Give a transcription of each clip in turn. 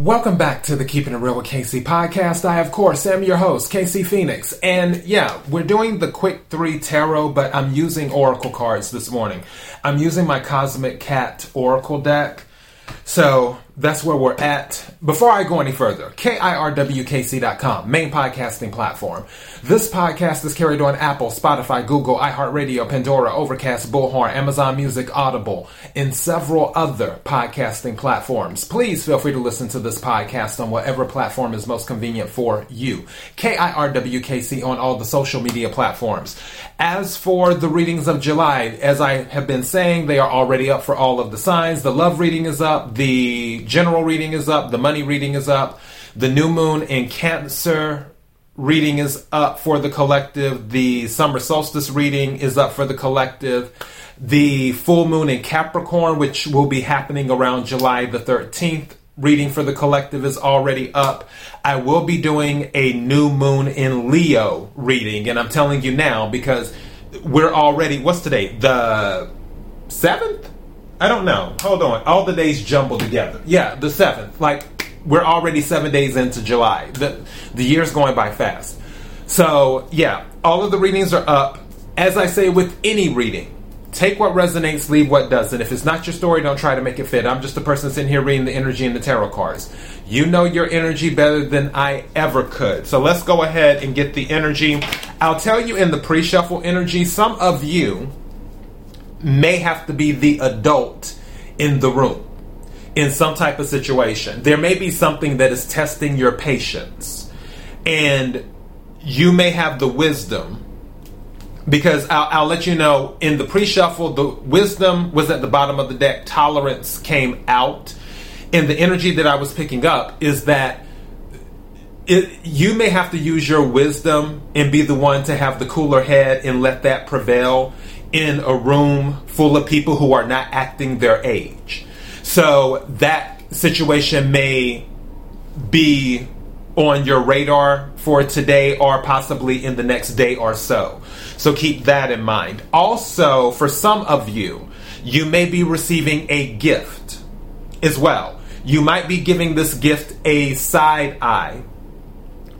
Welcome back to the Keeping It Real with KC podcast. I, of course, am your host, KC Phoenix. And yeah, we're doing the quick three tarot, but I'm using Oracle cards this morning. I'm using my Cosmic Cat Oracle deck. So that's where we're at. Before I go any further, KIRWKC.com, main podcasting platform. This podcast is carried on Apple, Spotify, Google, iHeartRadio, Pandora, Overcast, Bullhorn, Amazon Music, Audible, and several other podcasting platforms. Please feel free to listen to this podcast on whatever platform is most convenient for you. KIRWKC on all the social media platforms. As for the readings of July, as I have been saying, they are already up for all of the signs. The love reading is up, the general reading is up, the money reading is up, the new moon in Cancer reading is up for the collective, the summer solstice reading is up for the collective. The full moon in Capricorn, which will be happening around July the 13th, reading for the collective is already up. I will be doing a new moon in Leo reading, and I'm telling you now because we're already, what's today? The 7th? I don't know. Hold on. All the days jumbled together. Yeah, the 7th. Like, we're already seven days into July. The, the year's going by fast. So, yeah, all of the readings are up. As I say with any reading, take what resonates, leave what doesn't. If it's not your story, don't try to make it fit. I'm just a person sitting here reading the energy in the tarot cards. You know your energy better than I ever could. So let's go ahead and get the energy. I'll tell you in the pre shuffle energy, some of you may have to be the adult in the room in some type of situation. There may be something that is testing your patience, and you may have the wisdom. Because I'll, I'll let you know in the pre shuffle, the wisdom was at the bottom of the deck, tolerance came out. And the energy that I was picking up is that it, you may have to use your wisdom and be the one to have the cooler head and let that prevail in a room full of people who are not acting their age. So that situation may be on your radar for today or possibly in the next day or so. So keep that in mind. Also, for some of you, you may be receiving a gift as well. You might be giving this gift a side eye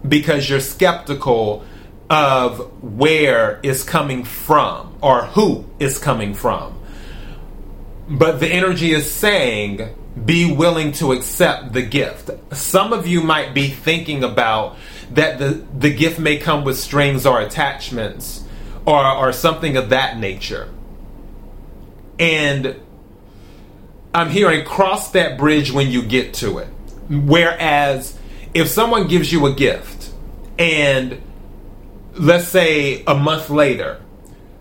because you're skeptical of where is coming from or who is coming from. But the energy is saying, be willing to accept the gift. Some of you might be thinking about that the, the gift may come with strings or attachments or, or something of that nature. And I'm hearing cross that bridge when you get to it. Whereas if someone gives you a gift and let's say a month later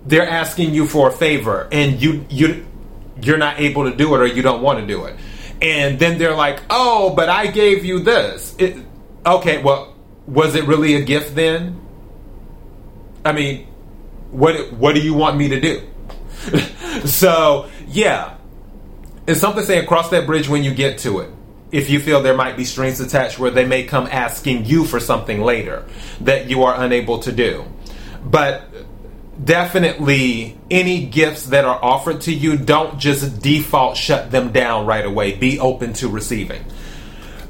they're asking you for a favor and you you you're not able to do it or you don't want to do it. And then they're like oh but i gave you this. It, okay well was it really a gift then? I mean what what do you want me to do? So yeah. It's something saying cross that bridge when you get to it if you feel there might be strings attached where they may come asking you for something later that you are unable to do but definitely any gifts that are offered to you, don't just default shut them down right away. Be open to receiving.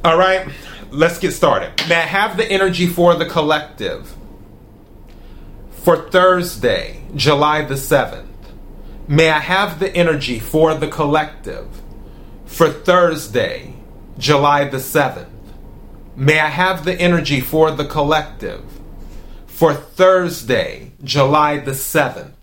All right, let's get started. I have the energy for the collective for Thursday, July the 7th? May I have the energy for the collective for Thursday, July the 7th? May I have the energy for the collective for Thursday, July the 7th.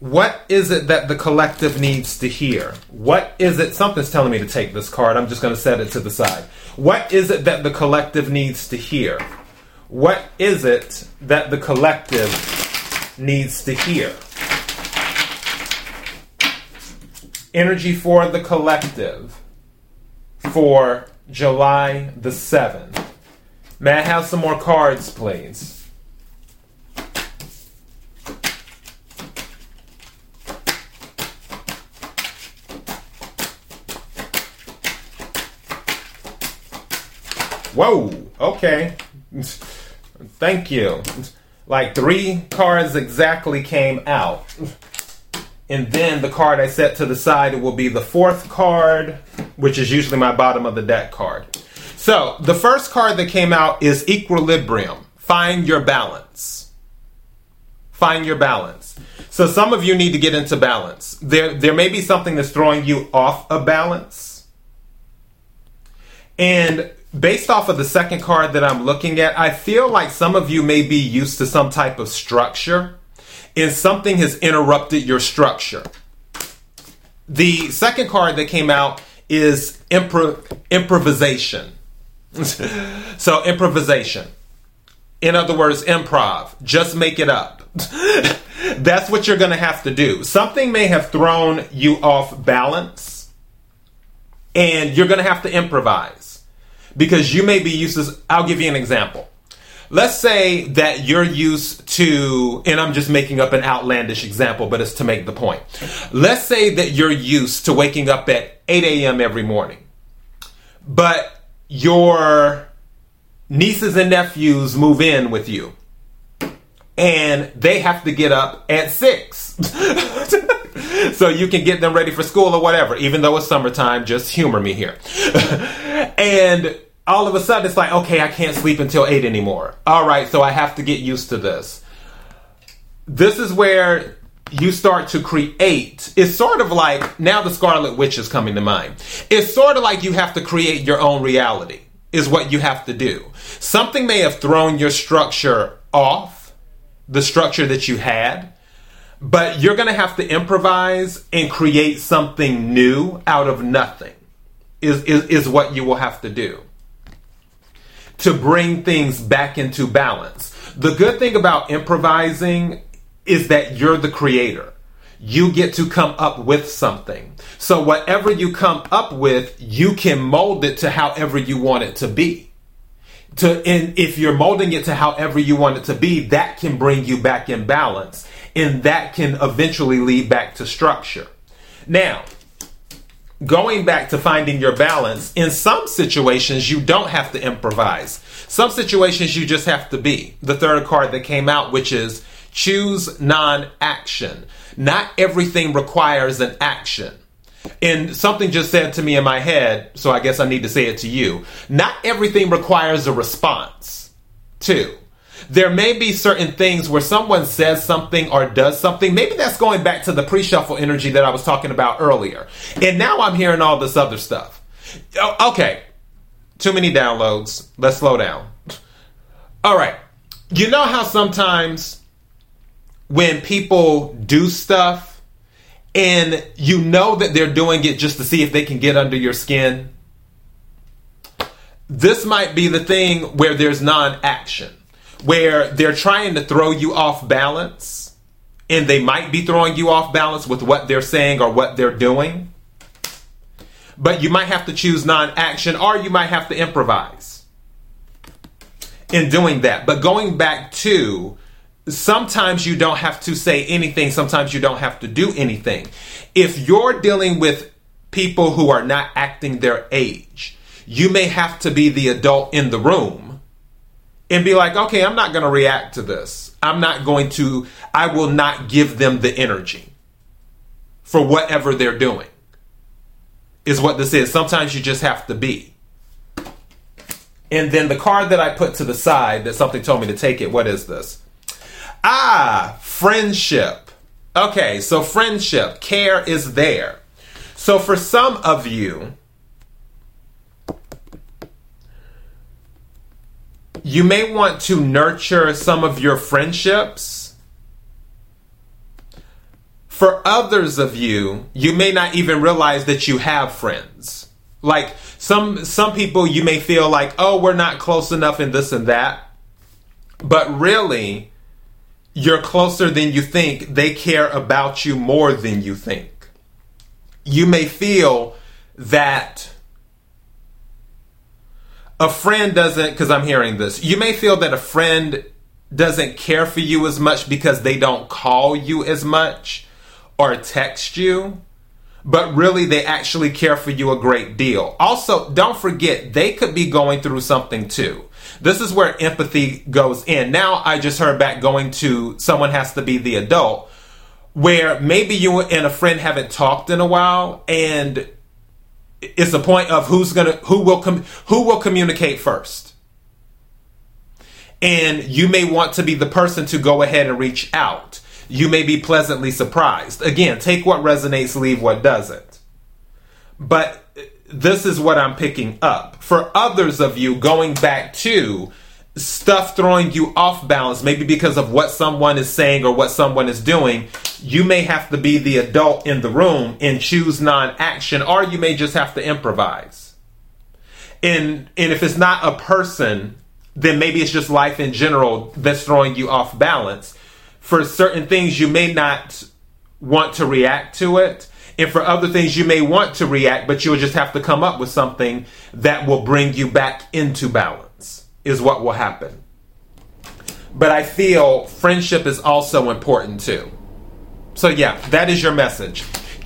What is it that the collective needs to hear? What is it? Something's telling me to take this card. I'm just going to set it to the side. What is it that the collective needs to hear? What is it that the collective needs to hear? Energy for the collective for July the 7th. May I have some more cards, please? Whoa, okay. Thank you. Like three cards exactly came out. And then the card I set to the side will be the fourth card, which is usually my bottom of the deck card. So the first card that came out is Equilibrium. Find your balance. Find your balance. So some of you need to get into balance. There, there may be something that's throwing you off of balance. And based off of the second card that I'm looking at, I feel like some of you may be used to some type of structure and something has interrupted your structure. The second card that came out is impro- improvisation. so, improvisation. In other words, improv. Just make it up. That's what you're going to have to do. Something may have thrown you off balance, and you're going to have to improvise because you may be used to. I'll give you an example. Let's say that you're used to, and I'm just making up an outlandish example, but it's to make the point. Let's say that you're used to waking up at 8 a.m. every morning, but your nieces and nephews move in with you and they have to get up at 6. so you can get them ready for school or whatever, even though it's summertime, just humor me here. and all of a sudden it's like, okay, I can't sleep until 8 anymore. All right, so I have to get used to this. This is where you start to create. It's sort of like, now the Scarlet Witch is coming to mind. It's sort of like you have to create your own reality, is what you have to do. Something may have thrown your structure off, the structure that you had, but you're going to have to improvise and create something new out of nothing, is, is, is what you will have to do to bring things back into balance. The good thing about improvising is that you're the creator. You get to come up with something. So whatever you come up with, you can mold it to however you want it to be. To and if you're molding it to however you want it to be, that can bring you back in balance and that can eventually lead back to structure. Now, going back to finding your balance, in some situations, you don't have to improvise. Some situations, you just have to be. The third card that came out, which is choose non action. Not everything requires an action. And something just said to me in my head, so I guess I need to say it to you. Not everything requires a response, too there may be certain things where someone says something or does something. Maybe that's going back to the pre shuffle energy that I was talking about earlier. And now I'm hearing all this other stuff. Oh, okay, too many downloads. Let's slow down. All right. You know how sometimes when people do stuff and you know that they're doing it just to see if they can get under your skin? This might be the thing where there's non action where they're trying to throw you off balance and they might be throwing you off balance with what they're saying or what they're doing. But you might have to choose non action or you might have to improvise in doing that. But going back to sometimes you don't have to say anything, sometimes you don't have to do anything. If you're dealing with people who are not acting their age, you may have to be the adult in the room and be like, okay, I'm not going to react to this. I'm not going to, I will not give them the energy for whatever they're doing, is what this is. Sometimes you just have to be. And then the card that I put to the side that something told me to take it, what is this? Ah, friendship. Okay, so friendship, care is there. So for some of you, you may want to nurture some of your friendships. For others of you, you may not even realize that you have friends. Like some some people you may feel like, "Oh, we're not close enough in this and that." But really, you're closer than you think. They care about you more than you think. You may feel that a friend doesn't, because I'm hearing this, you may feel that a friend doesn't care for you as much because they don't call you as much or text you, but really they actually care for you a great deal. Also, don't forget, they could be going through something too. This is where empathy goes in. Now, I just heard back going to someone has to be the adult. where maybe you and a friend haven't talked in a while and it's a point of who's gonna who will com- who will communicate first. And you may want to be the person to go ahead and reach out. You may be pleasantly surprised. Again take what resonates leave what doesn't. But this is what i'm picking up. For others of you going back to stuff throwing you off balance, maybe because of what someone is saying or what someone is doing, you may have to be the adult in the room and choose non action, or you may just have to improvise. And, and if it's not a person, then maybe it's just life in general that's throwing you off balance. For certain things, you may not want to react to it. And for other things, you may want to react, but you'll just have to come up with something that will bring you back into balance is what will happen. But I feel friendship is also important too. So, yeah, that is your message.